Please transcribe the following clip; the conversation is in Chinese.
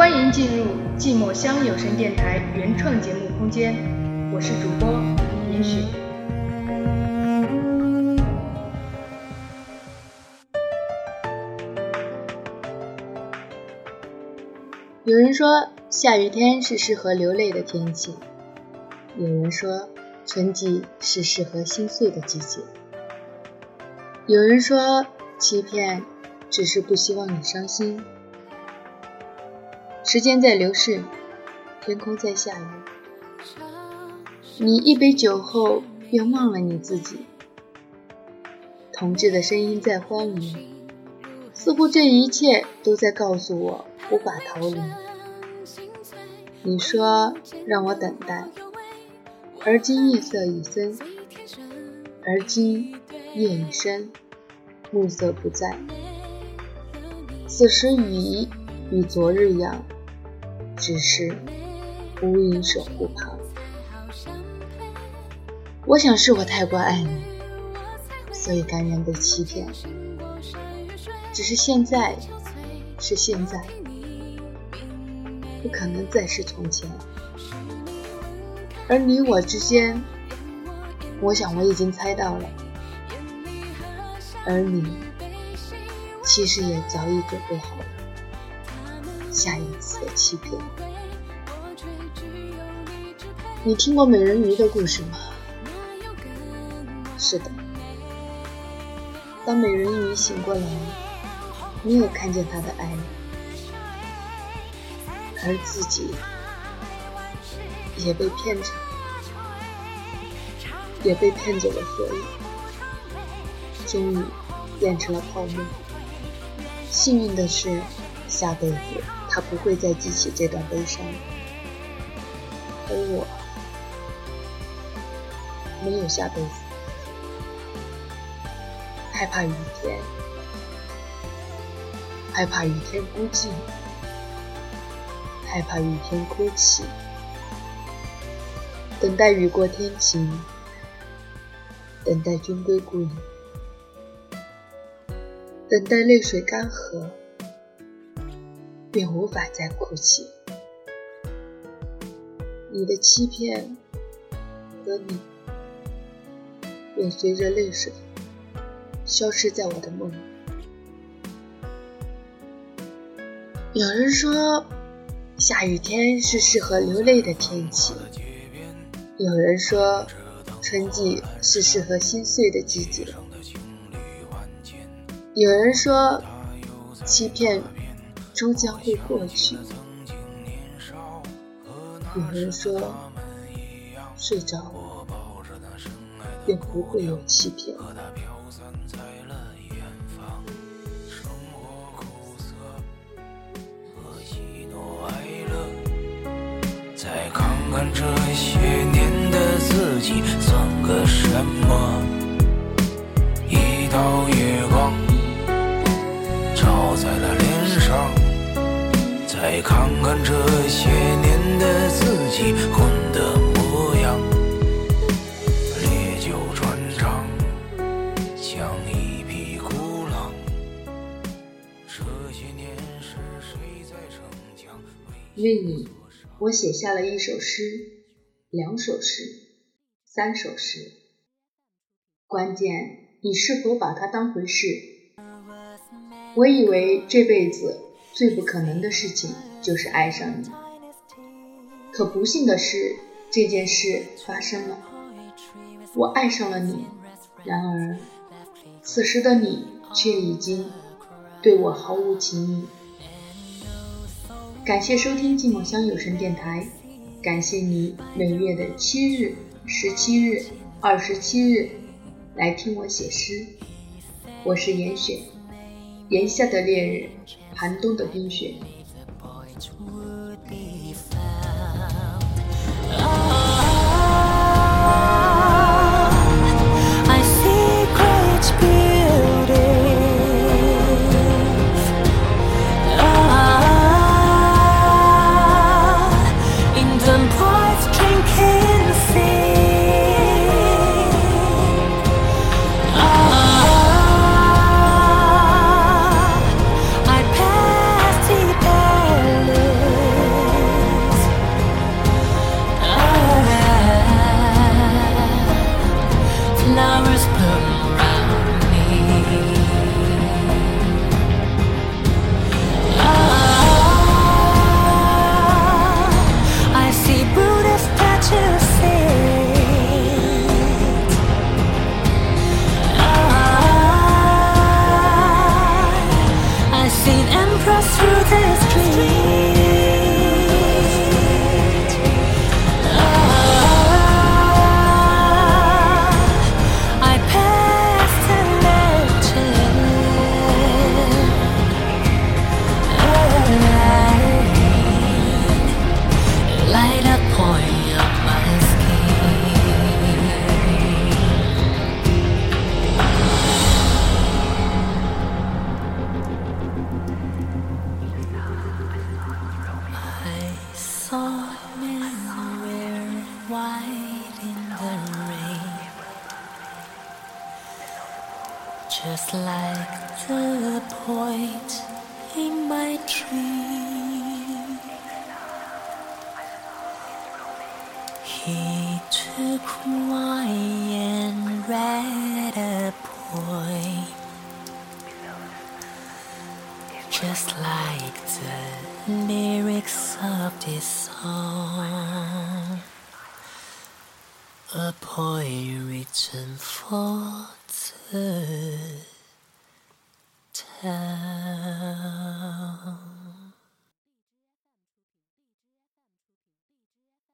欢迎进入寂寞乡有声电台原创节目空间，我是主播严雪。有人说下雨天是适合流泪的天气，有人说春季是适合心碎的季节，有人说欺骗只是不希望你伤心。时间在流逝，天空在下雨，你一杯酒后便忘了你自己。同志的声音在欢愉，似乎这一切都在告诉我无法逃离。你说让我等待，而今夜色已深，而今夜已深，暮色不在。此时雨衣与昨日一样，只是无影守护旁。我想是我太过爱你，所以甘愿被欺骗。只是现在，是现在，不可能再是从前。而你我之间，我想我已经猜到了，而你其实也早已准备好。下一次的欺骗。你听过美人鱼的故事吗？是的。当美人鱼醒过来，没有看见她的爱人，而自己也被骗着，也被骗走了所有，终于变成了泡沫。幸运的是，下辈子。不会再记起这段悲伤，而我没有下辈子。害怕雨天，害怕雨天孤寂，害怕雨天哭泣，等待雨过天晴，等待君归故里，等待泪水干涸。便无法再哭泣。你的欺骗和你，便随着泪水消失在我的梦里。有人说，下雨天是适合流泪的天气；有人说，春季是适合心碎的季节；有人说，欺骗。终将会过去。有人说，睡着便不会有欺骗。再看看这些年的自己，再看看这些年的自己混的模样，烈酒穿肠，像一匹孤狼。这些年是谁在逞强？为你，我写下了一首诗，两首诗，三首诗。关键，你是否把它当回事？我以为这辈子。最不可能的事情就是爱上你，可不幸的是，这件事发生了，我爱上了你。然而，此时的你却已经对我毫无情意。感谢收听寂寞乡有声电台，感谢你每月的七日、十七日、二十七日来听我写诗。我是严雪，炎夏的烈日。寒冬的冰雪。Just like the point in my dream. He took my and read a poem, just like the lyrics of this song. A poem written for the town.